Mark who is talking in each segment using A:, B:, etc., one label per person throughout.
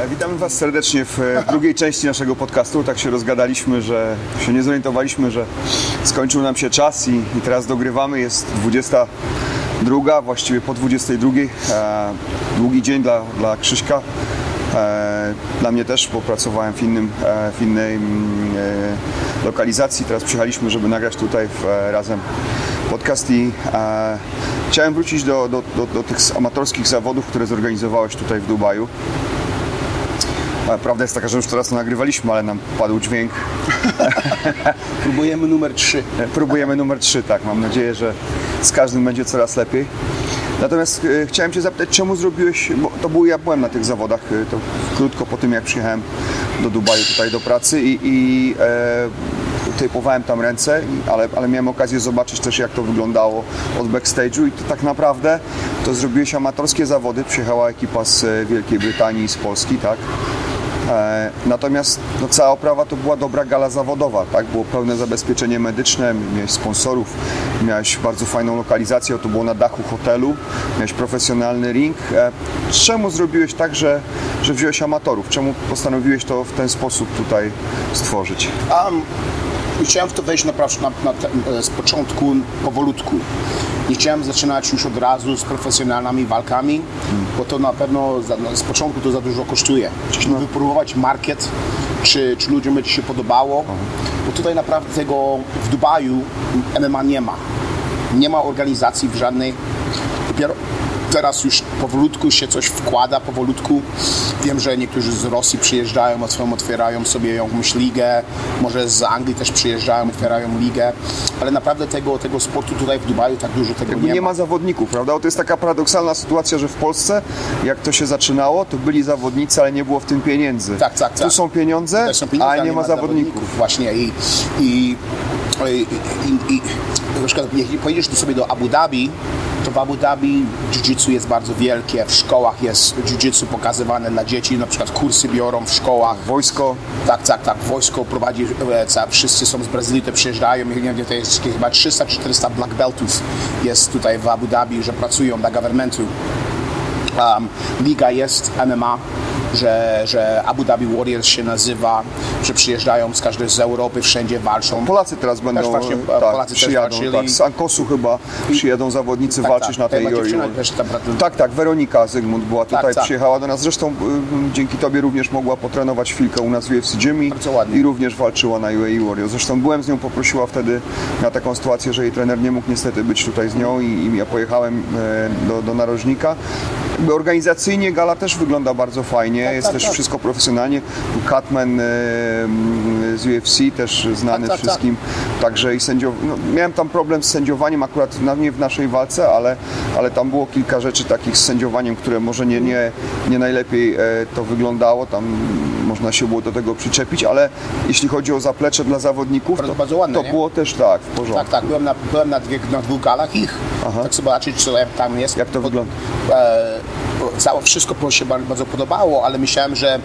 A: E, Witamy Was serdecznie w e, drugiej części naszego podcastu. Tak się rozgadaliśmy, że się nie zorientowaliśmy, że skończył nam się czas i, i teraz dogrywamy. Jest 22, właściwie po 22. E, długi dzień dla, dla Krzyśka. Dla mnie też, bo pracowałem w, innym, w innej mm, lokalizacji. Teraz przyjechaliśmy, żeby nagrać tutaj w, razem podcast i e, chciałem wrócić do, do, do, do tych amatorskich zawodów, które zorganizowałeś tutaj w Dubaju. Prawda jest taka, że już teraz to nagrywaliśmy, ale nam padł dźwięk.
B: Próbujemy numer 3.
A: E, Próbujemy numer 3, tak. Mam nadzieję, że z każdym będzie coraz lepiej. Natomiast e, chciałem Cię zapytać, czemu zrobiłeś, bo to był, ja byłem na tych zawodach, e, to krótko po tym jak przyjechałem do Dubaju tutaj do pracy i, i e, tejpowałem tam ręce, ale, ale miałem okazję zobaczyć też jak to wyglądało od backstage'u i to tak naprawdę to zrobiłeś amatorskie zawody, przyjechała ekipa z e, Wielkiej Brytanii i z Polski, tak? E, Natomiast no, cała oprawa to była dobra gala zawodowa, tak? Było pełne zabezpieczenie medyczne, miałeś sponsorów, miałeś bardzo fajną lokalizację, to było na dachu hotelu, miałeś profesjonalny ring. E, Czemu zrobiłeś tak, że, że wziąłeś amatorów? Czemu postanowiłeś to w ten sposób tutaj stworzyć?
B: Um, chciałem w to wejść naprawdę na, na, te- e, z początku powolutku. Nie chciałem zaczynać już od razu z profesjonalnymi walkami, bo to na pewno za, no, z początku to za dużo kosztuje. Chcieliśmy wypróbować market, czy, czy ludziom będzie się podobało, bo tutaj naprawdę tego w Dubaju MMA nie ma. Nie ma organizacji w żadnej. Dopiero teraz już powolutku się coś wkłada, powolutku. Wiem, że niektórzy z Rosji przyjeżdżają, otwierają, sobie jakąś ligę, może z Anglii też przyjeżdżają, otwierają ligę, ale naprawdę tego, tego sportu tutaj w Dubaju tak dużo tego nie,
A: nie
B: ma.
A: ma zawodników, prawda? Bo to jest taka paradoksalna sytuacja, że w Polsce, jak to się zaczynało, to byli zawodnicy, ale nie było w tym pieniędzy.
B: Tak, tak, tak.
A: Tu są pieniądze,
B: są pieniądze,
A: a nie ma zawodników.
B: Właśnie i, i, i, i, na przykład jeśli pojedziesz tu sobie do Abu Dhabi, to w Abu Dhabi jiu-jitsu jest bardzo wielkie, w szkołach jest jiu-jitsu pokazywane dla dzieci, na przykład kursy biorą w szkołach.
A: Wojsko,
B: Tak, tak, tak. Wojsko prowadzi, e, wszyscy są z Brazylii, to przyjeżdżają. Nie wiem, to jest chyba 300-400 black beltów jest tutaj w Abu Dhabi, że pracują dla governmentu. Um, liga jest MMA, że, że Abu Dhabi Warriors się nazywa, że przyjeżdżają z każdej z Europy, wszędzie walczą.
A: Polacy teraz będą,
B: właśnie,
A: tak,
B: Polacy też
A: przyjadą,
B: walczyli.
A: tak, z Ankosu chyba przyjadą zawodnicy
B: Tak,
A: walczyć
B: tak.
A: na tej
B: też pracuje.
A: Tak, tak, Weronika Zygmunt była tutaj,
B: tak.
A: przyjechała do nas. Zresztą dzięki Tobie również mogła potrenować chwilkę u nas w UFC Gym i, również walczyła na UAE Warriors. Zresztą byłem z nią, poprosiła wtedy na taką sytuację, że jej trener nie mógł niestety być tutaj z nią i, i ja pojechałem e, do, do narożnika. Organizacyjnie gala też wygląda bardzo fajnie, jest
B: tak,
A: też
B: tak.
A: wszystko profesjonalnie. Catman e, z UFC też znany
B: Tak, tak, tak.
A: wszystkim, także i sędziow... no, miałem tam problem z sędziowaniem akurat na, nie w naszej walce, ale, ale tam było kilka rzeczy takich z sędziowaniem, które może nie, nie, nie najlepiej e, to wyglądało, tam można się było do tego przyczepić, ale jeśli chodzi o zaplecze dla zawodników, to,
B: ładne,
A: to
B: nie?
A: było też tak, w porządku.
B: Tak, tak, byłem na, byłem na, dwie, na dwóch galach ich, tak zobaczyć, co tam jest.
A: Jak to wygląda?
B: E, całe wszystko się bardzo, podobało, ale myślałem, że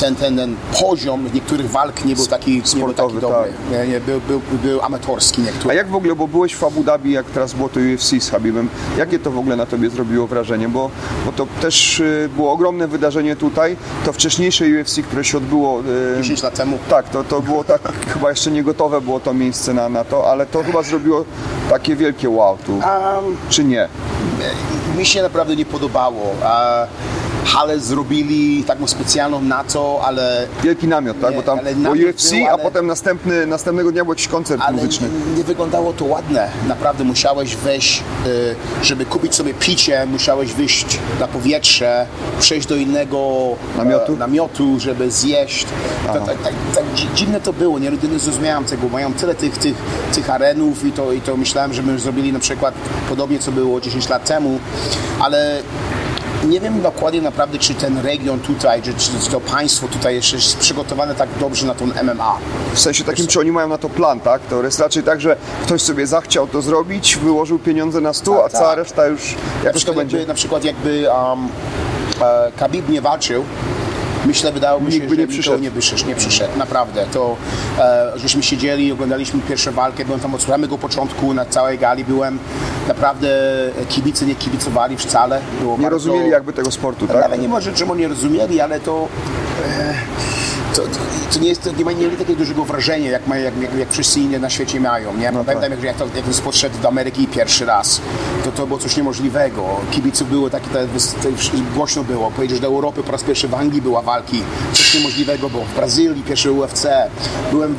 B: ten, ten, ten poziom niektórych walk nie był taki, nie był
A: Sportowy,
B: taki dobry.
A: tak.
B: Nie, nie, był, był, był amatorski
A: A
B: niektóry.
A: jak w ogóle, bo byłeś w Abu Dhabi, jak teraz było to UFC z Habibem, jakie to w ogóle na Tobie zrobiło wrażenie? Bo, bo to też y, było ogromne wydarzenie tutaj, to wcześniejsze UFC, które się odbyło... y,
B: 10 lat temu.
A: Tak, to, to było tak, chyba jeszcze nie gotowe było to miejsce na, na to, ale to chyba zrobiło takie wielkie wow tu,
B: Um,
A: czy nie?
B: Mi się naprawdę nie podobało. Halę zrobili taką specjalną na to, ale
A: Wielki namiot, tak?
B: Nie,
A: Bo tam było UFC,
B: był,
A: a
B: ale-
A: potem następny, następnego dnia był jakiś koncert
B: ale
A: muzyczny.
B: nie, nie wyglądało to ładne. Naprawdę musiałeś wejść, y, żeby kupić sobie picie, musiałeś wyjść na powietrze, przejść do innego
A: Namiotu?
B: e, namiotu żeby zjeść. Tak, tak, tak, tak dzi- dziwne to było, nie, nie zrozumiałem tego. Mają tyle tych, tych, tych arenów i to, i to myślałem, że my zrobili na przykład podobnie co było 10 lat temu, ale nie wiem dokładnie naprawdę, czy ten region tutaj, czy, czy to państwo tutaj jeszcze jest przygotowane tak dobrze na tą MMA.
A: W sensie takim, czy oni mają na to plan, tak? To jest raczej tak, że ktoś sobie zachciał to zrobić, wyłożył pieniądze na stół,
B: Tak,
A: a cała
B: tak.
A: reszta już jakoś to będzie.
B: Jakby, na przykład jakby um, e, Khabib nie walczył, Myślę, wydało mi się,
A: Nikt by
B: że
A: nie przyszedł.
B: nie przyszedł, nie przyszedł, naprawdę. To e, żeśmy siedzieli, oglądaliśmy pierwszą walkę, byłem tam od samego początku, na całej gali byłem. Naprawdę kibice nie kibicowali wcale. Było
A: Nie
B: bardzo-
A: rozumieli jakby tego sportu, tak?
B: Nawet nie może czemu nie rozumieli, ale to, e, to, to, nie, jest, to nie ma- nie mieli takiego dużego wrażenia, jak, ma, jak, jak, jak wszyscy inni na świecie mają. Nie?
A: No
B: Pamiętam,
A: tak.
B: jak, to, jak podszedł do Ameryki pierwszy raz, to to było coś niemożliwego. Kibiców było takie, te, te, głośno było. Pojedziesz do Europy, po raz pierwszy w Anglii była walki. Coś niemożliwego było. W Brazylii pierwszy UFC. Byłem w,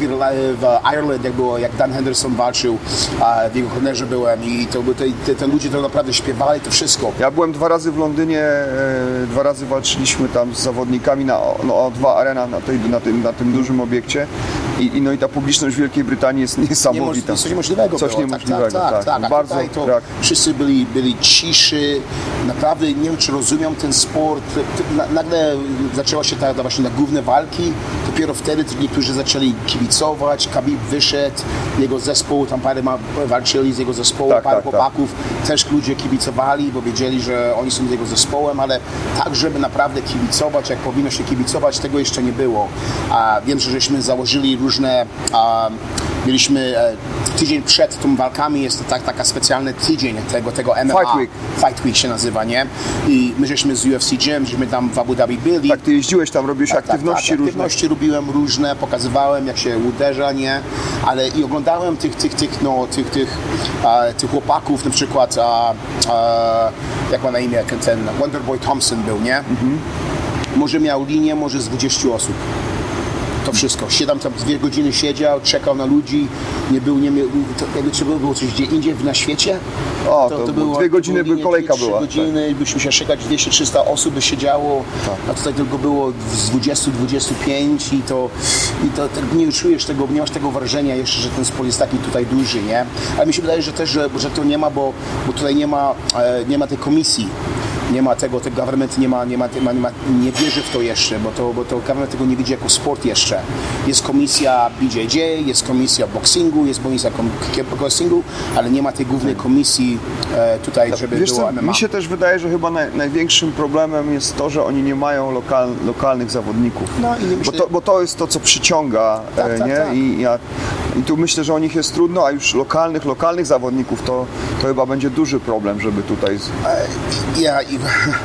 B: w Ireland, jak, było, jak Dan Henderson walczył, a w jego honorze byłem i to, te, te ludzie to naprawdę śpiewali to wszystko.
A: Ja byłem dwa razy w Londynie, e, dwa razy walczyliśmy tam z zawodnikami na no, O2 Arena na, tej, na, tym, na tym dużym obiekcie I, i, no i ta publiczność Wielkiej Brytanii jest niesamowita.
B: Niemoż- Coś niemożliwego
A: Coś
B: było.
A: niemożliwego,
B: tak. tak, tak, A
A: Bardzo,
B: to
A: tak.
B: Wszyscy byli, byli ciszy, naprawdę nie wiem, czy rozumią ten sport. Na- Nagle zaczęła się ta, ta właśnie ta główne walki, dopiero wtedy niektórzy zaczęli kibicować, Khabib wyszedł, jego zespół, tam parę ma, walczyli z jego zespołu,
A: Tak,
B: parę
A: tak, tak.
B: chłopaków, też ludzie kibicowali, bo wiedzieli, że oni są z jego zespołem, ale tak, żeby naprawdę kibicować, jak powinno się kibicować, tego jeszcze nie było. A wiem, że żeśmy założyli różne, a, mieliśmy e, tydzień przed tą walkami, jest to tak, taka specjalny tydzień tego, tego MMA.
A: Fight Week.
B: Fight Week się nazywa, nie? I my żeśmy z UFC Gym, żeśmy tam w Abu Dhabi byli.
A: Tak, ty jeździłeś tam, robiłeś aktywności
B: tak,
A: różne.
B: aktywności robiłem różne, pokazywałem jak się uderza, nie? Ale i oglądałem tych, tych, tych, no, tych, tych, e, tych chłopaków, na przykład, a, a, jak ma na imię, ten- Wonderboy Thompson był, nie? Może miał linię, może z 20 osób. To wszystko. Siedem tam dwie godziny siedział, czekał na ludzi, nie był, nie miał, to jakby trzeba było coś gdzie indziej na świecie.
A: O, to było- dwie godziny by kolejka
B: trzy
A: była,
B: godziny, byśmy się czekać, 200-300 osób by siedziało,
A: Tak.
B: a tutaj tylko było z 20-25 i to, i to tak nie czujesz tego, nie masz tego wrażenia jeszcze, że ten sport jest taki tutaj duży, nie? Ale mi się wydaje, że też, że, że to nie ma, bo, bo tutaj nie ma, e, nie ma tej komisji. Nie ma tego, ten government nie ma, nie ma, nie ma, nie ma, nie wierzy w to jeszcze, bo to, bo to government tego nie widzi jako sport jeszcze. Jest komisja BJJ, jest komisja boxingu, jest komisja kom- kickboxingu, ale nie ma tej głównej komisji e, tutaj, żeby
A: Wiesz
B: było
A: co, mi się też wydaje, że chyba naj, największym problemem jest to, że oni nie mają lokal, lokalnych zawodników.
B: No i nie
A: bo,
B: myślę-
A: to, bo to jest to, co przyciąga,
B: Tak,
A: e,
B: tak,
A: nie?
B: tak.
A: I, ja, I tu myślę, że o nich jest trudno, a już lokalnych, lokalnych zawodników to, to chyba będzie duży problem, żeby tutaj...
B: Ja, i,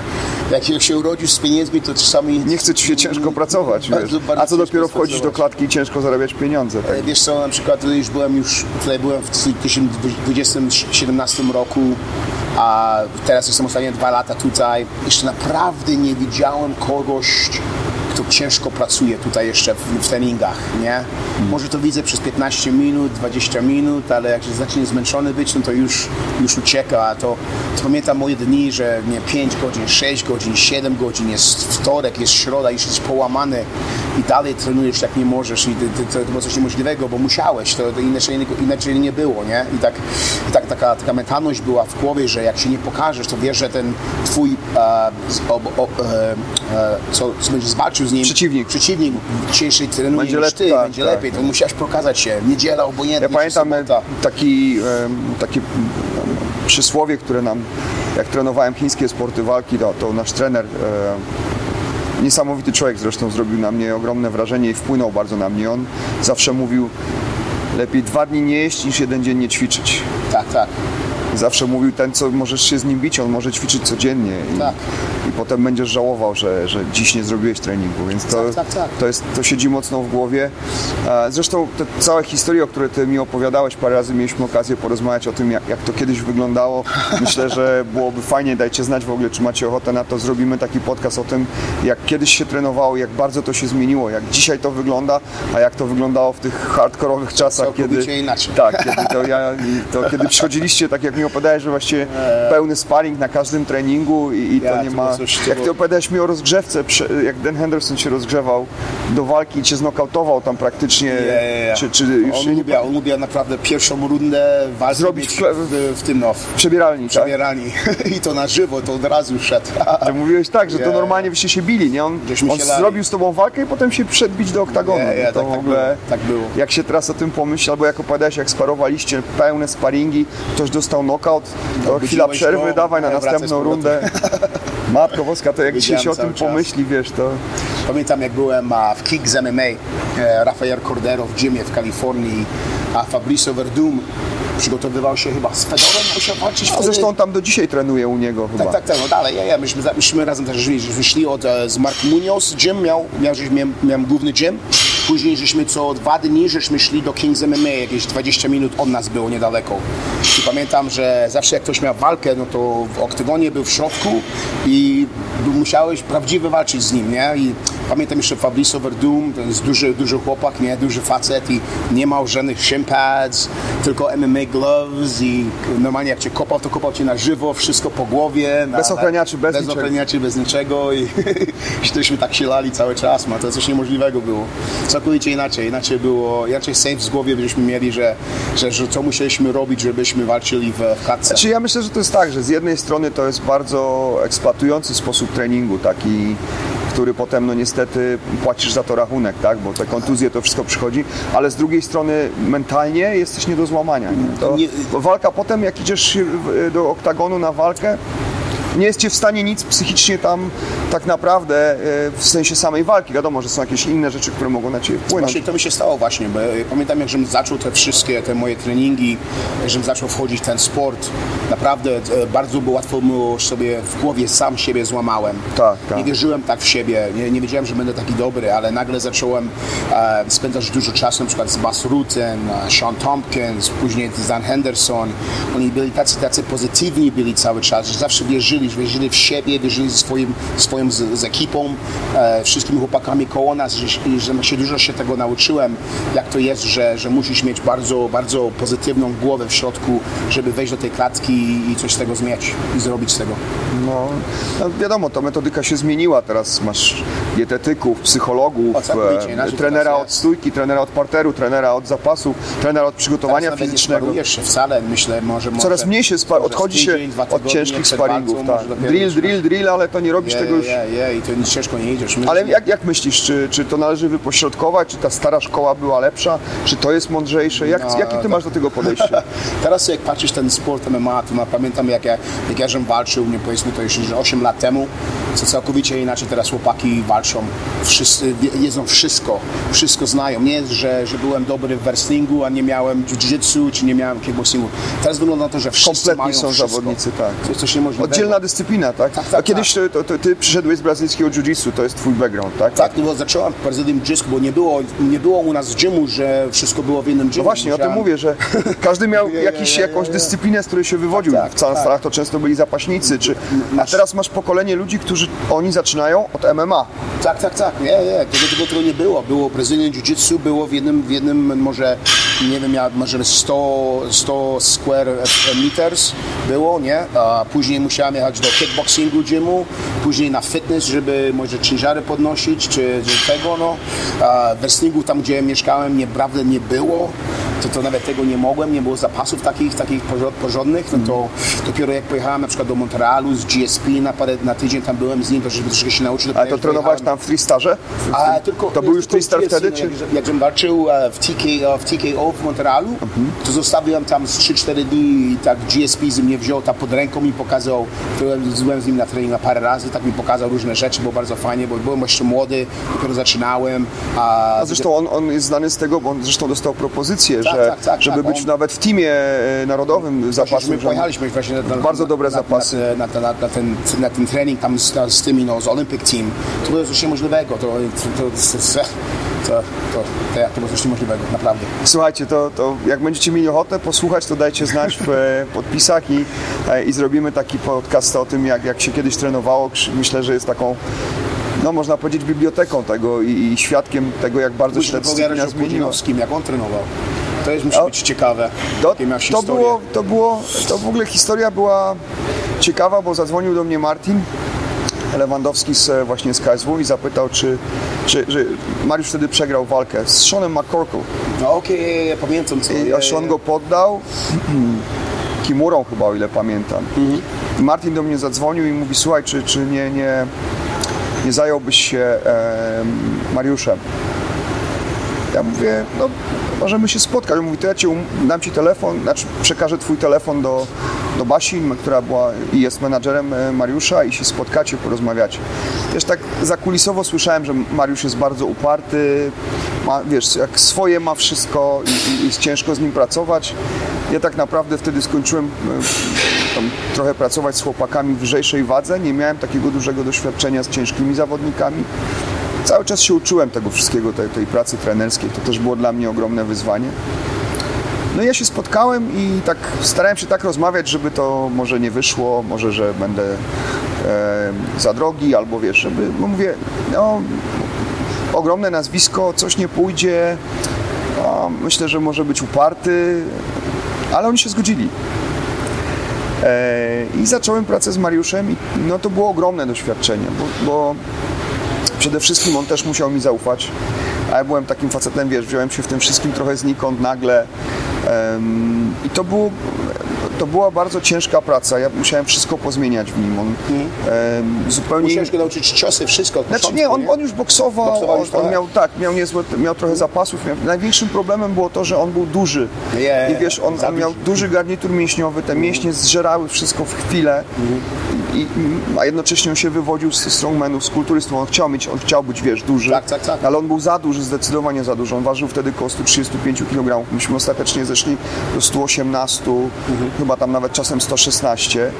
B: jak się, urodzisz z pieniędzmi, to czasami...
A: Nie chce ci się ciężko pracować.
B: Bardzo, bardzo
A: A co dopiero wchodzić do klatki i ciężko zarabiać pieniądze. Tak?
B: E, Wiesz co, na przykład tutaj już byłem już, tutaj byłem w 2017 roku, a teraz jestem ostatnie dwa lata tutaj. Jeszcze naprawdę nie widziałem kogoś, kto ciężko pracuje tutaj jeszcze w, w treningach, nie? Może to widzę przez 15 minut, 20 minut, ale jak się zacznie zmęczony być, no to już, już ucieka, a to, to pamiętam moje dni, że nie 5 godzin, 6 godzin, 7 godzin, jest wtorek, jest środa, już jest połamany i dalej trenujesz jak nie możesz i to, to, było coś niemożliwego, bo musiałeś, to, to inaczej, inaczej nie było, nie? I tak, i tak taka, taka mentalność była w głowie, że jak się nie pokażesz, to wiesz, że ten twój e, z- o, o, e, e, co, co będziesz walczył z nim,
A: Przeciwnik.
B: przeciwnik dzisiejszej trenuje
A: Będzie
B: niż ty,
A: tak,
B: będzie
A: tak,
B: lepiej,
A: tak.
B: to musiałeś pokazać się, niedziela, obojętnie,
A: Ja pamiętam e, taki, em, takie em, przysłowie, które nam, jak trenowałem chińskie sporty walki, to, to nasz trener, e, niesamowity człowiek zresztą, zrobił na mnie ogromne wrażenie i wpłynął bardzo na mnie. On zawsze mówił, lepiej dwa dni nie jeść niż jeden dzień nie ćwiczyć.
B: Tak, tak.
A: Zawsze mówił, ten co możesz się z nim bić, on może ćwiczyć codziennie i,
B: Tak.
A: i potem będziesz żałował, że, że dziś nie zrobiłeś treningu, więc to,
B: Tak, tak, tak.
A: To, jest, to siedzi mocno w głowie. Zresztą te całe historie, o które ty mi opowiadałeś, parę razy mieliśmy okazję porozmawiać o tym, jak, jak to kiedyś wyglądało. Myślę, że byłoby fajnie, dajcie znać w ogóle, czy macie ochotę na to. Zrobimy taki podcast o tym, jak kiedyś się trenowało, jak bardzo to się zmieniło, jak dzisiaj to wygląda, a jak to wyglądało w tych hardkorowych czasach,
B: Całkowicie
A: kiedy...
B: inaczej.
A: Tak, kiedy to, ja, to kiedy przychodziliście, tak jak mi opowiadałeś, że właściwie pełny sparring na każdym treningu i, i to nie
B: to
A: ma...
B: to
A: jak ty opowiadałeś mi o rozgrzewce, jak Dan Henderson się rozgrzewał do walki i cię znokautował tam praktycznie,
B: ja.
A: czy, czy już
B: on, lubiał, on lubiał naprawdę pierwszą rundę walki
A: Zrobić w
B: w, w tym no, w
A: przebieralni, tak?
B: przebierani i to na żywo, to od razu szedł.
A: Ty mówiłeś tak, że to
B: Ja, ja.
A: normalnie byście się bili, nie? On, on zrobił z tobą walkę i potem się wszedł bić do oktagonu.
B: Ja, ja,
A: to
B: tak-
A: w
B: tak
A: ogóle,
B: było, tak było.
A: Jak się teraz o tym pomyśli, albo jak opowiadałeś, jak sparowaliście pełne sparingi, ktoś dostał knockout, to chwila przerwy, dawaj na
B: a z
A: następną rundę. Matko Boska, to jak dzisiaj się o tym
B: czas.
A: pomyśli, wiesz, to...
B: Pamiętam jak byłem a, w Kicks MMA, e, Rafael Cordero w gymie w Kalifornii, a Fabricio Verdum przygotowywał się chyba z Fedorem, musiał walczyć
A: A
B: wtedy.
A: zresztą on tam do dzisiaj trenuje u niego chyba.
B: Tak, tak, tak, no dalej, ja, ja, myśmy, myśmy razem też wyszli od, e, z Mark Munoz gym, miał, miał, żeś- miałem, miałem główny gym, później żeśmy co dwa dni, żeśmy szli do Kings MMA, jakieś 20 minut od nas było niedaleko. I pamiętam, że zawsze jak ktoś miał walkę, no to w oktygonie był w środku i musiałeś prawdziwie walczyć z nim, nie? I pamiętam jeszcze Fabricio Verdum, to jest duży, duży chłopak, nie? Duży facet i nie miał żadnych shin pads, tylko MMA gloves i normalnie jak cię kopał, to kopał cię na żywo, wszystko po głowie. Na,
A: Bez ochraniaczy, bez
B: bez
A: niczego.
B: ochraniaczy, bez niczego i żeśmy tak się lali cały czas, ma to coś niemożliwego było. Całkowicie inaczej, inaczej było, inaczej safe z głowy byśmy mieli, że, że, że co musieliśmy robić, żebyśmy walczyli w, w klatce.
A: Znaczy ja myślę, że to jest tak, że z jednej strony to jest bardzo eksploatujący sposób treningu, taki, który potem no niestety płacisz za to rachunek, tak? Bo te kontuzje to wszystko przychodzi, ale z drugiej strony mentalnie jesteś nie do złamania. Nie? To, walka potem, jak idziesz w- do oktagonu na walkę, nie jest cię w stanie nic psychicznie tam tak naprawdę e, w sensie samej walki. Wiadomo, że są jakieś inne rzeczy, które mogą na ciebie wpłynąć.
B: Właśnie to mi się stało właśnie, bo pamiętam jak żebym zaczął te wszystkie te moje treningi, żebym zaczął wchodzić w ten sport, naprawdę e, bardzo było łatwo było sobie w głowie sam siebie złamałem.
A: Tak, tak.
B: Nie wierzyłem tak w siebie, nie, nie wiedziałem, że będę taki dobry, ale nagle zacząłem e, spędzać dużo czasu na przykład z Bas Rutten, e, Sean Tompkins, później Dan Henderson. Oni byli tacy, tacy pozytywni byli cały czas, że zawsze wierzyli, że wierzyli w siebie, wierzyli ze swoim, swoją z, z ekipą, e, wszystkimi chłopakami koło nas, że, że się dużo się tego nauczyłem, jak to jest, że, że musisz mieć bardzo, bardzo pozytywną głowę w środku, żeby wejść do tej klatki i, i coś z tego zmieć i zrobić z tego.
A: No, no wiadomo, ta metodyka się zmieniła. Teraz masz dietetyków, psychologów, e, trenera od stójki, trenera od parteru, trenera od zapasu, trenera od przygotowania fizycznego.
B: się wcale, myślę, może...
A: Coraz
B: może,
A: mniej się odchodzi się
B: tydzień, dwa
A: od ciężkich sparingów.
B: walką,
A: Tak.
B: dopiero
A: Drill,
B: zaczynać.
A: drill, drill, ale to nie robisz
B: Je,
A: tego już.
B: je, je, i to nic ciężko nie idziesz. My,
A: Ale jak, jak myślisz, czy, czy to należy wypośrodkować, czy ta stara szkoła była lepsza, czy to jest mądrzejsze? Jak,
B: No,
A: jakie ty
B: tak.
A: masz do tego podejście?
B: Teraz jak patrzysz ten sport MMA, to no, pamiętam jak ja, jak ja żem walczył, nie powiedzmy to już że 8 lat temu, to całkowicie inaczej teraz chłopaki walczą, wszyscy jedzą wszystko, wszystko znają. Nie jest, że, że byłem dobry w wrestlingu, a nie miałem jiu-jitsu, czy nie miałem kickboxingu. Teraz wygląda na to, że wszyscy
A: Kompletni
B: mają
A: są
B: wszystko.
A: zawodnicy, tak.
B: To jest coś niemożliwego.
A: Oddzielna dyscyplina, tak?
B: Tak, tak,
A: A kiedyś to, to, to ty przyszedłeś z brazylijskiego jiu-jitsu, to jest twój background, tak?
B: Tak, no bo zacząłem w Prezydium Dziecku, bo nie było, nie było u nas gymu, że wszystko było w jednym gymu.
A: No właśnie, o tym
B: Musiałem-
A: mówię, że każdy miał jakiś, jakąś dyscyplinę, z której się wywodził.
B: Tak,
A: w całych
B: tak.
A: To często byli zapaśnicy, czy... a teraz masz pokolenie ludzi, którzy oni zaczynają od MMA.
B: Tak, tak, tak, nie, nie, tego, tego, tego nie było. Było Brazilian Jiu-Jitsu, było w jednym, w jednym może, nie wiem, ja, może 100, 100 square meters było, nie? A później musiałem jechać do kickboxingu gymu, później na fitness, żeby może ciężary podnosić, czy, czy tego, no. A wrestlingu tam, gdzie mieszkałem, naprawdę nie było. To, to nawet tego nie mogłem, nie było zapasów takich, takich porządnych, no to dopiero jak pojechałem na przykład do Montrealu z GSP na, parę, na tydzień tam byłem z nim, to żeby troszkę się nauczyć.
A: Ale to trenowałeś tam w Freestarze?
B: A, tylko,
A: To był już Tristar wtedy,
B: no,
A: czy?
B: Jak, jak żem walczył e, w, TK, e, w TKO w Montrealu,
A: Mhm.
B: to zostawiłem tam z 3-4 dni i tak GSP z mnie wziął, tak pod ręką mi pokazał, byłem, byłem z nim na treningu parę razy, tak mi pokazał różne rzeczy, było bardzo fajnie, bo byłem jeszcze młody, dopiero zaczynałem. A,
A: A zresztą on, on jest znany z tego, bo on zresztą dostał propozycję,
B: Tak,
A: że
B: tak, tak,
A: żeby
B: tak,
A: być
B: on-
A: nawet w teamie e, narodowym zapasów.
B: My pojechaliśmy właśnie na,
A: Bardzo dobre zapasy.
B: Na, na, na, na, ten, na ten trening tam z, z tymi, no, z Olympic Team. To było coś niemożliwego. To, to, to, to, to, to, to, to było coś niemożliwego, naprawdę.
A: Słuchajcie, to, to jak będziecie mieli ochotę posłuchać, to dajcie znać w e, podpisach i, e, i zrobimy taki podcast o tym, jak, jak się kiedyś trenowało. Myślę, że jest taką, no można powiedzieć, biblioteką tego i, i świadkiem tego, jak bardzo się ta dyscyplina zmieniła.
B: Jak on trenował. To jest musi
A: A-
B: być ciekawe.
A: To, to, było, to było, to w ogóle historia była ciekawa, bo zadzwonił do mnie Martin Lewandowski z, e, właśnie z KSW i zapytał, czy, czy, że Mariusz wtedy przegrał walkę z Seanem McCorkle.
B: No okej, ja, ja pamiętam co.
A: I
B: ja,
A: Sean go poddał Kimurą chyba, o ile pamiętam. I Martin do mnie zadzwonił i mówi, słuchaj, czy, czy nie, nie, nie zająłbyś się em, Mariuszem? Ja mówię, no możemy się spotkać. On mówi, to ja ci um, dam ci telefon, znaczy przekażę twój telefon do, do Basi, która była i jest menadżerem e, Mariusza i się spotkacie, porozmawiacie. Też tak zakulisowo słyszałem, że Mariusz jest bardzo uparty, ma, wiesz, jak swoje ma wszystko i, i jest ciężko z nim pracować. Ja tak naprawdę wtedy skończyłem e, trochę pracować z chłopakami w lżejszej wadze, nie miałem takiego dużego doświadczenia z ciężkimi zawodnikami. Cały czas się uczyłem tego wszystkiego, tej, tej pracy trenerskiej. To też było dla mnie ogromne wyzwanie. No i ja się spotkałem i tak starałem się tak rozmawiać, żeby to może nie wyszło, może, że będę e, za drogi, albo wiesz, żeby, bo mówię, no ogromne nazwisko, coś nie pójdzie, no, myślę, że może być uparty, ale oni się zgodzili. E, I zacząłem pracę z Mariuszem i no to było ogromne doświadczenie, bo, bo przede wszystkim on też musiał mi zaufać, a ja byłem takim facetem, wiesz, wziąłem się w tym wszystkim trochę znikąd, nagle em, i to było to była bardzo ciężka praca, ja musiałem wszystko pozmieniać w nim, on em, zupełnie...
B: Musiałeś go nauczyć ciosy, wszystko od
A: Znaczy
B: początku,
A: nie, on, on już boksował,
B: Boksował już
A: on, on miał tak, miał niezłe, miał trochę zapasów. Miał, największym problemem było to, że on był duży.
B: Nie,
A: I wiesz, on, on miał
B: duży.
A: garnitur mięśniowy, te mięśnie zżerały wszystko w chwilę. I, i, a jednocześnie on się wywodził z strongmanów, z kulturystów. On chciał mieć, on chciał być, wiesz, duży.
B: Tak, tak, tak.
A: Ale on był za duży, zdecydowanie za duży. On ważył wtedy około 135 kg. Myśmy ostatecznie zeszli do 118,
B: Mhm.
A: chyba tam nawet czasem 116.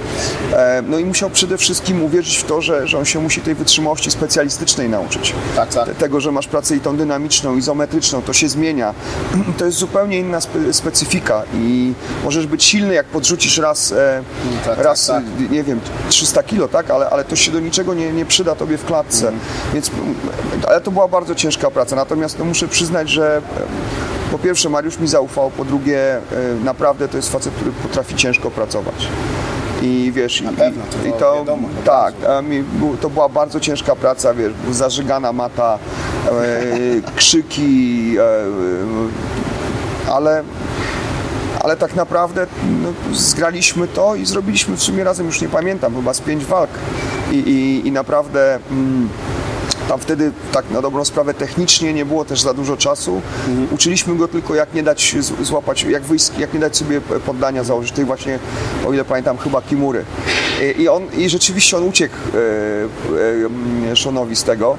A: E, no i musiał przede wszystkim uwierzyć w to, że, że on się musi tej wytrzymałości specjalistycznej nauczyć.
B: Tak, tak.
A: Te- Tego, że masz pracę i tą dynamiczną, izometryczną, to się zmienia. To jest zupełnie inna spe, specyfika i możesz być silny, jak podrzucisz raz, e,
B: tak,
A: raz
B: tak.
A: e, nie wiem, 300 kilo, tak? Ale, ale to się do niczego nie, nie przyda tobie w klatce.
B: Mhm.
A: Więc, mm, ale to była bardzo ciężka praca. Natomiast no, muszę przyznać, że po pierwsze Mariusz mi zaufał, po drugie naprawdę to jest facet, który potrafi ciężko pracować. I wiesz, i,
B: pewno, to
A: i to
B: wiadomo,
A: tak, to była bardzo ciężka praca, wiesz, zażygana mata, e, krzyki, e, ale ale tak naprawdę no, zgraliśmy to i zrobiliśmy w sumie razem, już nie pamiętam, chyba z pięć walk. I, i, i naprawdę mm, tam wtedy tak na dobrą sprawę technicznie nie było też za dużo czasu. Uczyliśmy go tylko jak nie dać złapać, jak, wyjść, jak nie dać sobie poddania założyć, tej właśnie, o ile pamiętam, chyba Kimury. I, on, i rzeczywiście on uciekł e, e, Seanowi z tego.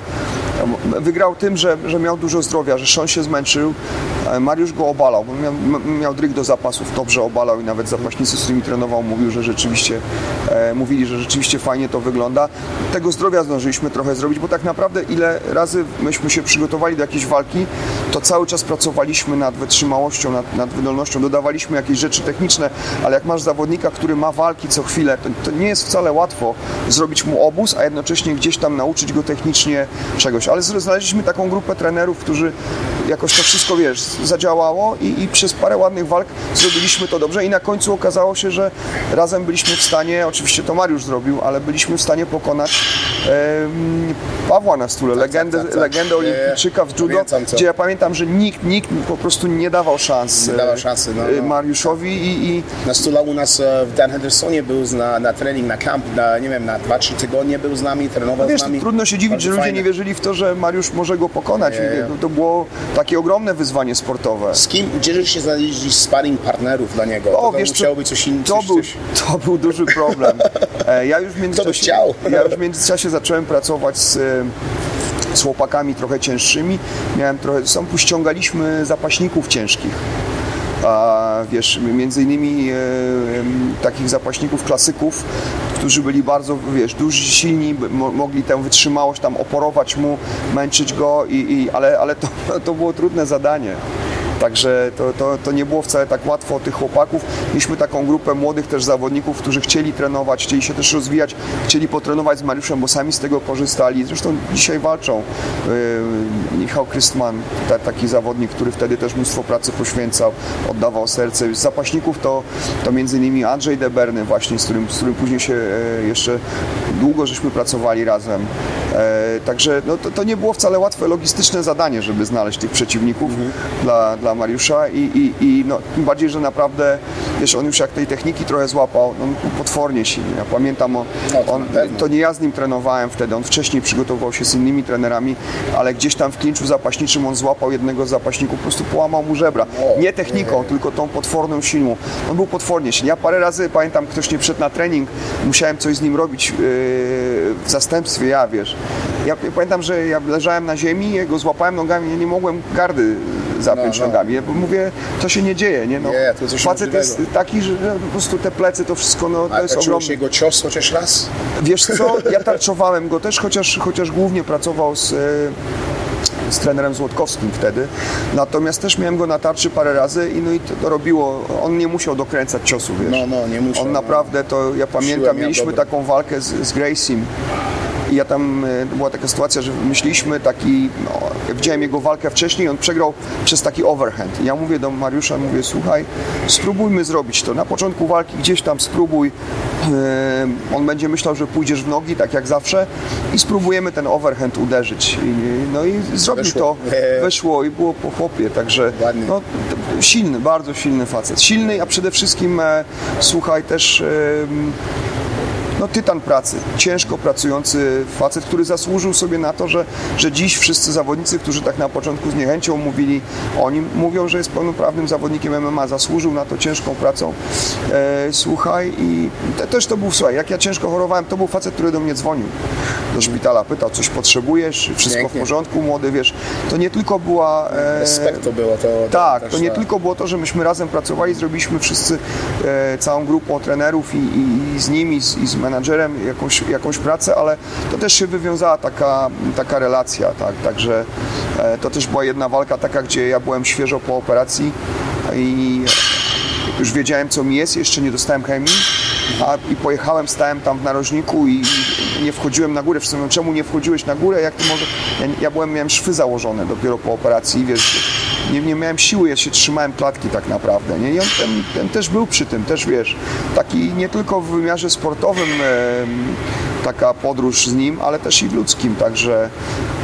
A: Wygrał tym, że, że miał dużo zdrowia, że Sean się zmęczył, Mariusz go obalał, bo miał, miał dryg do zapasów, dobrze obalał i nawet zapaśnicy, z którymi trenował, mówił, że rzeczywiście, e, mówili, że rzeczywiście fajnie to wygląda. Tego zdrowia zdążyliśmy trochę zrobić, bo tak naprawdę ile razy myśmy się przygotowali do jakiejś walki, to cały czas pracowaliśmy nad wytrzymałością, nad, nad wydolnością, dodawaliśmy jakieś rzeczy techniczne, ale jak masz zawodnika, który ma walki co chwilę, to, to nie jest wcale łatwo zrobić mu obóz, a jednocześnie gdzieś tam nauczyć go technicznie czegoś. Ale znaleźliśmy taką grupę trenerów, którzy jakoś to wszystko, wiesz, zadziałało i, i przez parę ładnych walk zrobiliśmy to dobrze i na końcu okazało się, że razem byliśmy w stanie, oczywiście to Mariusz zrobił, ale byliśmy w stanie pokonać Pawła na stule, legendę,
B: tak, tak.
A: legendę
B: Nie, nie.
A: olimpijczyka w judo,
B: Pamiętam,
A: gdzie ja pamiętam, że nikt, nikt po prostu nie dawał szans
B: Nie dawał szansy, no,
A: e,
B: no.
A: Mariuszowi i, i
B: Na stole u nas e, w Dan Hendersonie był na, na trening, na camp, na, nie wiem, na 2-3 tygodnie był z nami, trenował
A: Wiesz,
B: z nami.
A: trudno się dziwić,
B: Bardzo
A: że ludzie
B: fajne.
A: nie wierzyli w to, że Mariusz może go pokonać.
B: Nie.
A: To, było takie ogromne wyzwanie sportowe.
B: Z kim, gdzie się znaleźli sparring partnerów dla niego?
A: O,
B: to,
A: wiesz,
B: musiało
A: to-
B: być coś innego.
A: To był,
B: coś.
A: to był duży problem. E, Ja już w międzyczasie, ja już w międzyczasie zacząłem pracować z, z chłopakami trochę cięższymi. Miałem trochę, sam ściągaliśmy zapaśników ciężkich. A wiesz, między innymi e, takich zapaśników klasyków, którzy byli bardzo, wiesz, duży, silni, mogli tę wytrzymałość tam oporować mu, męczyć go, i, i, ale, ale to, to było trudne zadanie. Także to, to, to nie było wcale tak łatwo tych chłopaków. Mieliśmy taką grupę młodych też zawodników, którzy chcieli trenować, chcieli się też rozwijać, chcieli potrenować z Mariuszem, bo sami z tego korzystali. Zresztą dzisiaj walczą. Yy, Michał Krystman, ta, taki zawodnik, który wtedy też mnóstwo pracy poświęcał, oddawał serce. Z zapaśników to, to między innymi Andrzej Deberny właśnie, z którym, z którym później się e, jeszcze długo żeśmy pracowali razem. E, Także no, to, to nie było wcale łatwe logistyczne zadanie, żeby znaleźć tych przeciwników dla, dla Mariusza i, i, i no, tym bardziej, że naprawdę, wiesz, on już jak tej techniki trochę złapał, no, on był potwornie silny. Ja pamiętam, o,
B: No, to
A: on, to nie ja z nim trenowałem wtedy, on wcześniej przygotował się z innymi trenerami, ale gdzieś tam w klinczu zapaśniczym on złapał jednego z zapaśników, po prostu połamał mu żebra. Nie techniką, tylko tą potworną siłą. On był potwornie silny. Ja parę razy, pamiętam, ktoś nie przyszedł na trening, musiałem coś z nim robić yy, w zastępstwie, ja wiesz. Ja pamiętam, że ja leżałem na ziemi, jego złapałem nogami, ja nie mogłem gardy zapiąć
B: No, no.
A: Nogami. Ja mówię, to się nie dzieje, nie? No,
B: Nie, to coś
A: facet jest taki, że po prostu te plecy, to wszystko, no, to
B: A,
A: jest ogromne.
B: jego cios chociaż raz?
A: Wiesz co, ja tarczowałem go też, chociaż, chociaż głównie pracował z, e, z trenerem Złotkowskim wtedy. Natomiast też miałem go na tarczy parę razy i no i to, robiło, on nie musiał dokręcać ciosu, wiesz.
B: No, no, nie musiał,
A: On
B: no.
A: naprawdę to, ja pamiętam, mieliśmy taką walkę z, z Graciem. I ja tam, e, była taka sytuacja, że myśleliśmy taki, no, widziałem jego walkę wcześniej, on przegrał przez taki overhand. I ja mówię do Mariusza, mówię, słuchaj, spróbujmy zrobić to. Na początku walki gdzieś tam spróbuj, e, on będzie myślał, że pójdziesz w nogi, tak jak zawsze i spróbujemy ten overhand uderzyć. No i zrobił
B: Weszło.
A: to, weszło i było po chłopie, także no, silny, bardzo silny facet. Silny, a przede wszystkim, e, słuchaj, też... no, tytan pracy, ciężko pracujący facet, który zasłużył sobie na to, że, że dziś wszyscy zawodnicy, którzy tak na początku z niechęcią mówili o nim, mówią, że jest pełnoprawnym zawodnikiem MMA, zasłużył na to ciężką pracą. E, słuchaj, i te, też to był, słuchaj, jak ja ciężko chorowałem, to był facet, który do mnie dzwonił do szpitala, pytał, coś potrzebujesz, wszystko
B: Pięknie.
A: w porządku, młody, wiesz. To nie tylko była... E,
B: Respekt to było to.
A: tak,
B: też
A: to nie
B: tak.
A: tylko było to, że myśmy razem pracowali, zrobiliśmy wszyscy e, całą grupą trenerów i, i, i z nimi, z, i z menadżerem jakąś, jakąś pracę, ale to też się wywiązała taka, taka relacja, tak, także e, to też była jedna walka taka, gdzie ja byłem świeżo po operacji i już wiedziałem co mi jest, jeszcze nie dostałem chemii, a, i pojechałem, stałem tam w narożniku i i nie wchodziłem na górę. Wszyscy mówią, czemu nie wchodziłeś na górę, jak ty może... Ja, ja byłem, miałem szwy założone dopiero po operacji, wiesz, nie, nie miałem siły, ja się trzymałem klatki tak naprawdę, nie? I on ten, ten też był przy tym, też wiesz, taki nie tylko w wymiarze sportowym em, taka podróż z nim, ale też i w ludzkim, także,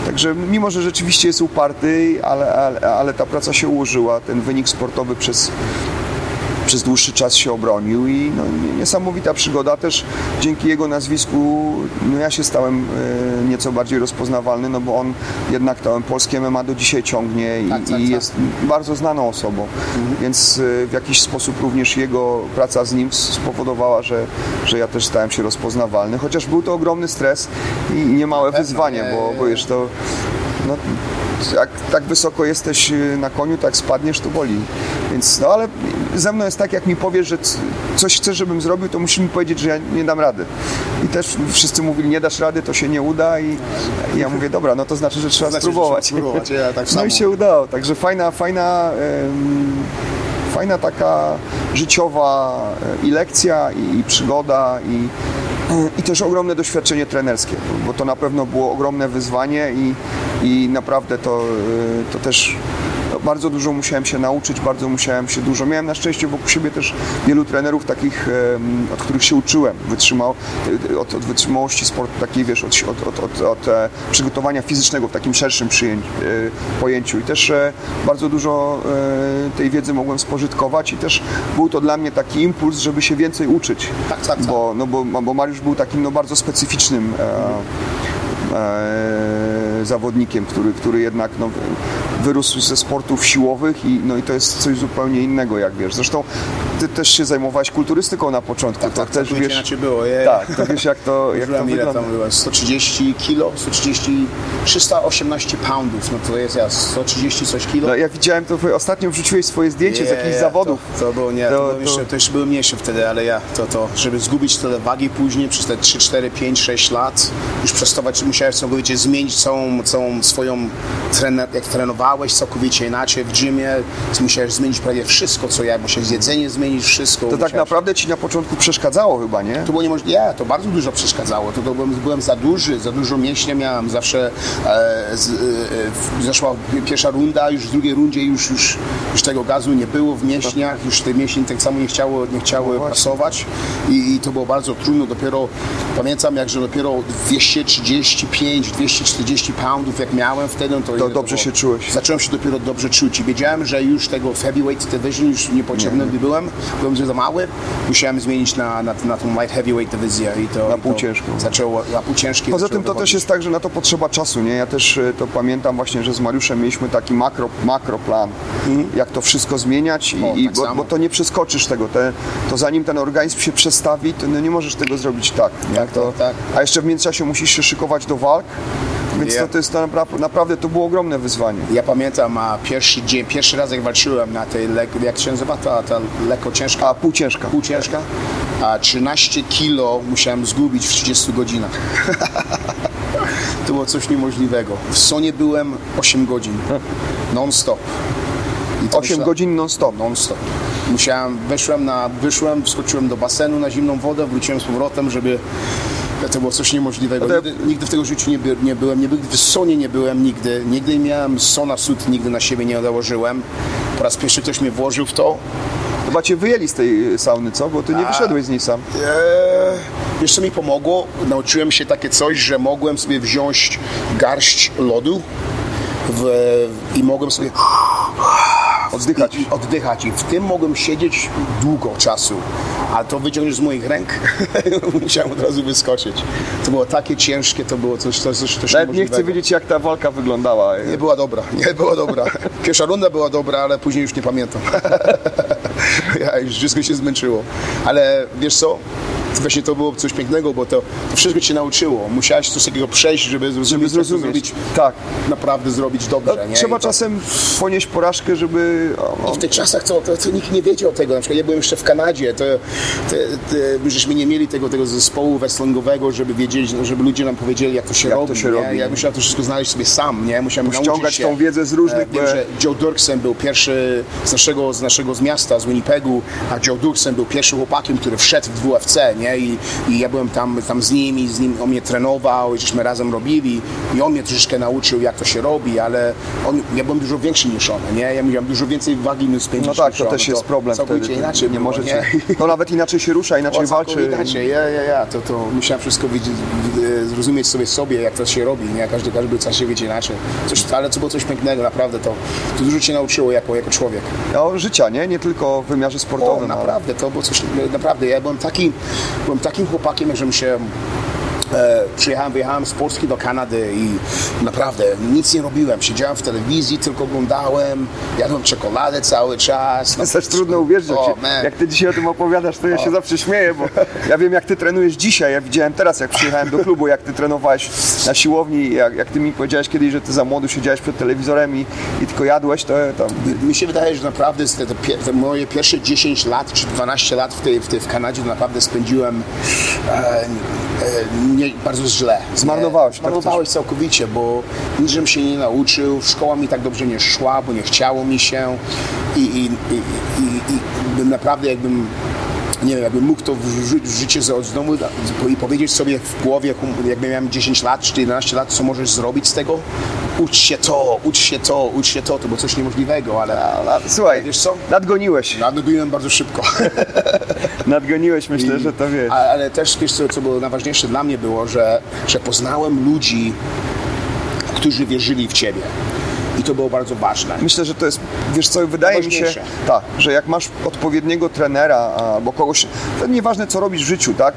A: także mimo, że rzeczywiście jest uparty, ale, ale, ale ta praca się ułożyła, ten wynik sportowy przez przez dłuższy czas się obronił i no, nie- niesamowita przygoda też dzięki jego nazwisku no, ja się stałem e, nieco bardziej rozpoznawalny, no bo on jednak to polskie MMA do dzisiaj ciągnie i,
B: Tak, tak,
A: i
B: tak.
A: jest bardzo znaną osobą, więc e, w jakiś sposób również jego praca z nim spowodowała, że, że ja też stałem się rozpoznawalny, chociaż był to ogromny stres i niemałe wyzwanie,
B: nie,
A: bo, bo wiesz, to no, jak tak wysoko jesteś y, na koniu, tak spadniesz, to boli. Więc, no ale ze mną jest tak, jak mi powiesz, że coś chcesz, żebym zrobił, to musisz mi powiedzieć, że ja nie dam rady. I też wszyscy mówili, nie dasz rady, to się nie uda i, i ja mówię, dobra, no to znaczy, że trzeba
B: Znaczy, że
A: spróbować.
B: trzeba spróbować, ja tak
A: no i się udało, także fajna, fajna, fajna taka życiowa e, i lekcja, i, i przygoda, i, i też ogromne doświadczenie trenerskie, bo to na pewno było ogromne wyzwanie i, i naprawdę to, e, to też bardzo dużo musiałem się nauczyć, bardzo musiałem się dużo. Miałem na szczęście wokół siebie też wielu trenerów takich, od których się uczyłem, wytrzymał, od, od wytrzymałości sportu, takiej wiesz, od, od, od, od, e, przygotowania fizycznego w takim szerszym przyjęć, e, pojęciu i też e, bardzo dużo e, tej wiedzy mogłem spożytkować i też był to dla mnie taki impuls, żeby się więcej uczyć.
B: Tak, tak, tak.
A: Bo, no bo, bo Mariusz był takim no, bardzo specyficznym e, e, zawodnikiem, który, który jednak no, wyrósł ze sportów siłowych i, no, i to jest coś zupełnie innego, jak wiesz. Zresztą ty też się zajmowałeś kulturystyką na początku, to
B: tak,
A: też
B: całkowicie
A: wiesz...
B: inaczej było. Je,
A: Tak, to wiesz jak to, jak to wygląda.
B: tam było? 130 kilo, 130, 318 poundów, no to jest ja 130 coś kilo.
A: No, ja widziałem to, ostatnio wrzuciłeś swoje zdjęcie z
B: Nie,
A: jakichś
B: nie,
A: zawodów.
B: To, to było nie, to,
A: To-
B: było Jeszcze, to jeszcze były mniejsze wtedy, ale ja to, to żeby zgubić tyle wagi później przez te 3, 4, 5, 6 lat, już przestować, musiałeś całkowicie zmienić całą, całą swoją trener, jak trenowałeś całkowicie inaczej w gymie, musiałeś zmienić prawie wszystko, co ja, musiałeś jedzenie zmienić, wszystko.
A: To tak
B: musiałeś-
A: naprawdę ci na początku przeszkadzało chyba, nie?
B: to było niemożliwe. Nie, to bardzo dużo przeszkadzało. To, to byłem, byłem za duży, za dużo mięśnia miałem. Zawsze e, z, e, zaszła pierwsza runda, już w drugiej rundzie już, już, już tego gazu nie było w mięśniach, już te mięśnie tak samo nie chciało, nie chciały
A: No
B: pasować I, i to było bardzo trudno. Dopiero pamiętam, jak że dopiero 235, 240 poundów jak miałem wtedy, no to, ile
A: dobrze się czułeś.
B: Zacząłem się dopiero dobrze czuć i wiedziałem, że już tego w heavyweight division już niepotrzebny nie byłem, byłem za mały, musiałem zmienić na, na, na tą light heavyweight dywizję i to,
A: Na
B: to
A: półciężką.
B: Zaczęło, na półciężkie
A: Poza tym to też jest tak, że na to potrzeba czasu, nie? Ja też e, to pamiętam właśnie, że z Mariuszem mieliśmy taki makro, makroplan, jak to wszystko zmieniać i,
B: Mhm. O,
A: i
B: tak
A: bo, bo to nie przeskoczysz tego, te, to zanim ten organizm się przestawi, to no nie możesz tego zrobić tak, nie?
B: Tak,
A: to,
B: tak, tak.
A: A jeszcze w międzyczasie musisz się szykować do walk, więc
B: Ja.
A: to, to jest naprawdę, to było ogromne wyzwanie.
B: Ja pamiętam a pierwszy dzień, pierwszy raz jak walczyłem na tej, jak się nazywa ta, ta lekko ciężka,
A: A półciężka.
B: półciężka, a 13 kilo musiałem zgubić w 30 godzinach. to było coś niemożliwego. W Sonie byłem 8 godzin, non-stop. I to
A: 8
B: myśla-
A: godzin non-stop.
B: non-stop. Musiałem, weszłem na, wyszłem, wskoczyłem do basenu na zimną wodę, wróciłem z powrotem, żeby to było coś niemożliwego.
A: No to-
B: Nigdy, nigdy w tego życiu nie, by, nie byłem, nie, by- w Sonie nie byłem nigdy, nigdy miałem Sona sut, nigdy na siebie nie założyłem. Po raz pierwszy ktoś mnie włożył w to.
A: Chyba cię wyjęli z tej sauny, co? Bo ty nie wyszedłeś z niej sam.
B: Eee, co mi pomogło? Nauczyłem się takie coś, że mogłem sobie wziąć garść lodu w, i mogłem sobie
A: Oddychać.
B: I, i oddychać. I w tym mogłem siedzieć długo czasu. A to wyciągniesz z moich ręk, musiałem od razu wyskoczyć. To było takie ciężkie, to było coś, coś, coś, coś
A: Nawet nie chcę wiedzieć, jak ta walka wyglądała.
B: Nie była dobra, nie była dobra. Pierwsza runda była dobra, ale później już nie pamiętam. ja już wszystko się zmęczyło. Ale wiesz co? Właśnie to było coś pięknego, bo to, to wszystko cię nauczyło. Musiałeś coś takiego przejść, żeby zrozumieć,
A: Żeby
B: to
A: zrozumieć.
B: zrobić,
A: Tak.
B: naprawdę zrobić dobrze.
A: No, trzeba
B: I to-
A: czasem ponieść porażkę, żeby... O, o,
B: w tych czasach to, to, to nikt nie wiedział tego. Na przykład ja byłem jeszcze w Kanadzie, to, to, to żeśmy nie mieli tego, tego zespołu wrestlingowego, żeby wiedzieć, żeby ludzie nam powiedzieli, jak to się
A: Jak to
B: robi.
A: się
B: nie?
A: robi.
B: Ja musiałem to wszystko znaleźć sobie sam, nie? Musiałem
A: Ściągać
B: się.
A: tą wiedzę z różnych,
B: E, Wiem, że Joe Dirksen był pierwszy z naszego, z naszego z miasta, z Winnipegu, a Joe Dirksen był pierwszym chłopakiem, który wszedł w WFC, nie? I, i ja byłem tam, tam z nim i z nim on mnie trenował i żeśmy razem robili i on mnie troszeczkę nauczył, jak to się robi, ale on, ja byłem dużo większy niż on, nie? Ja miałem dużo więcej wagi niż spędzić
A: No tak, to
B: on.
A: też jest problem
B: Całkowicie
A: wtedy.
B: inaczej
A: nie
B: było,
A: możecie.
B: nie?
A: To nawet inaczej się rusza, inaczej
B: O,
A: walczy.
B: całkowicie Inaczej, ja, ja, ja, to, to musiałem wszystko wiedzieć, e, zrozumieć sobie sobie, jak to się robi, nie? Każdy, każdy wiedzie inaczej. Coś, ale to było coś pięknego, naprawdę, to, to dużo cię nauczyło jako, jako człowiek.
A: No, życia, nie? Nie tylko w wymiarze
B: O,
A: sportowym. ale-
B: naprawdę, to było coś, naprawdę, ja byłem, taki, byłem takim chłopakiem, żebym się przyjechałem, wyjechałem z Polski do Kanady i naprawdę nic nie robiłem. Siedziałem w telewizji, tylko oglądałem, jadłem czekoladę cały czas.
A: To jest też trudno uwierzyć, jak,
B: O,
A: się,
B: man.
A: jak ty dzisiaj o tym opowiadasz, to ja się zawsze śmieję, bo ja wiem jak ty trenujesz dzisiaj, ja widziałem teraz jak przyjechałem do klubu, jak ty trenowałeś na siłowni, jak, jak ty mi powiedziałeś kiedyś, że ty za młodu siedziałeś przed telewizorem i, i tylko jadłeś, to tam
B: Mi się wydaje, że naprawdę te, te, te moje pierwsze 10 lat czy 12 lat w tej, w tej w Kanadzie to naprawdę spędziłem e, e, nie, bardzo źle.
A: Zmarnowałeś,
B: Nie,
A: tak
B: Zmarnowałeś całkowicie, bo nic żem się nie nauczył, szkoła mi tak dobrze nie szła, bo nie chciało mi się i, i, i, i, i bym naprawdę jakbym nie wiem, jakbym mógł to wrzucić w życie z domu i powiedzieć sobie w głowie, jakby miałem 10 lat czy 11 lat, co możesz zrobić z tego? Ucz się to, ucz się to, ucz się to, to było coś niemożliwego, ale
A: słuchaj,
B: Wiesz co?
A: nadgoniłeś,
B: nadrobiłem bardzo szybko.
A: nadgoniłeś, myślę, że to wiesz.
B: Ale też wiesz co, co było najważniejsze dla mnie było, że, że poznałem ludzi, którzy wierzyli w Ciebie. I to było bardzo ważne.
A: Myślę, że to jest, wiesz co, wydaje mi się, tak, że jak masz odpowiedniego trenera albo kogoś, to nieważne co robisz w życiu, tak,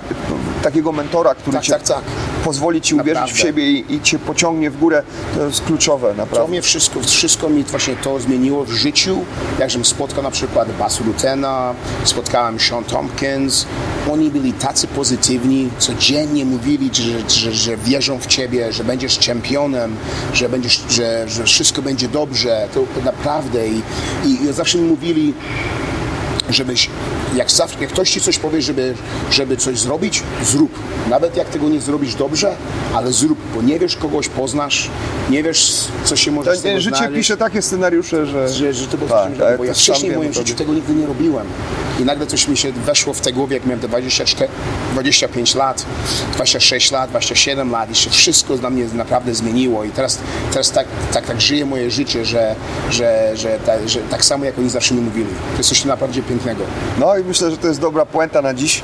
A: takiego mentora, który
B: Tak,
A: cię
B: tak, tak.
A: pozwoli ci uwierzyć w
B: Naprawdę.
A: siebie i, i cię pociągnie w górę, to jest kluczowe,
B: To
A: naprawdę.
B: mnie wszystko, wszystko mi właśnie to zmieniło w życiu. Jakżem spotkał na przykład Basu Lutena, spotkałem Sean Tompkins. Oni byli tacy pozytywni, codziennie mówili, że, że, że wierzą w ciebie, że będziesz czempionem, że, będziesz, że, że wszystko będzie dobrze. To naprawdę. I, i, i zawsze mi mówili, żebyś, jak, zawsze, jak ktoś ci coś powie, żeby, żeby coś zrobić, zrób. Nawet jak tego nie zrobisz dobrze, ale zrób, bo nie wiesz, kogoś poznasz, nie wiesz, co się może
A: To,
B: z tego
A: życie
B: znaleźć.
A: pisze takie scenariusze, że...
B: Że, że to było
A: Tak, tak,
B: bo ja wcześniej w moim życiu tego nigdy nie robiłem. I nagle coś mi się weszło w te głowie, jak miałem te 24, 25 lat, 26 lat, 27 lat i się wszystko dla mnie naprawdę zmieniło. I teraz, teraz tak, tak, tak żyję moje życie, że, że, że, ta, że tak samo jak oni zawsze mi mówili. To jest coś naprawdę pięknego.
A: No i myślę, że to jest dobra puenta na dziś.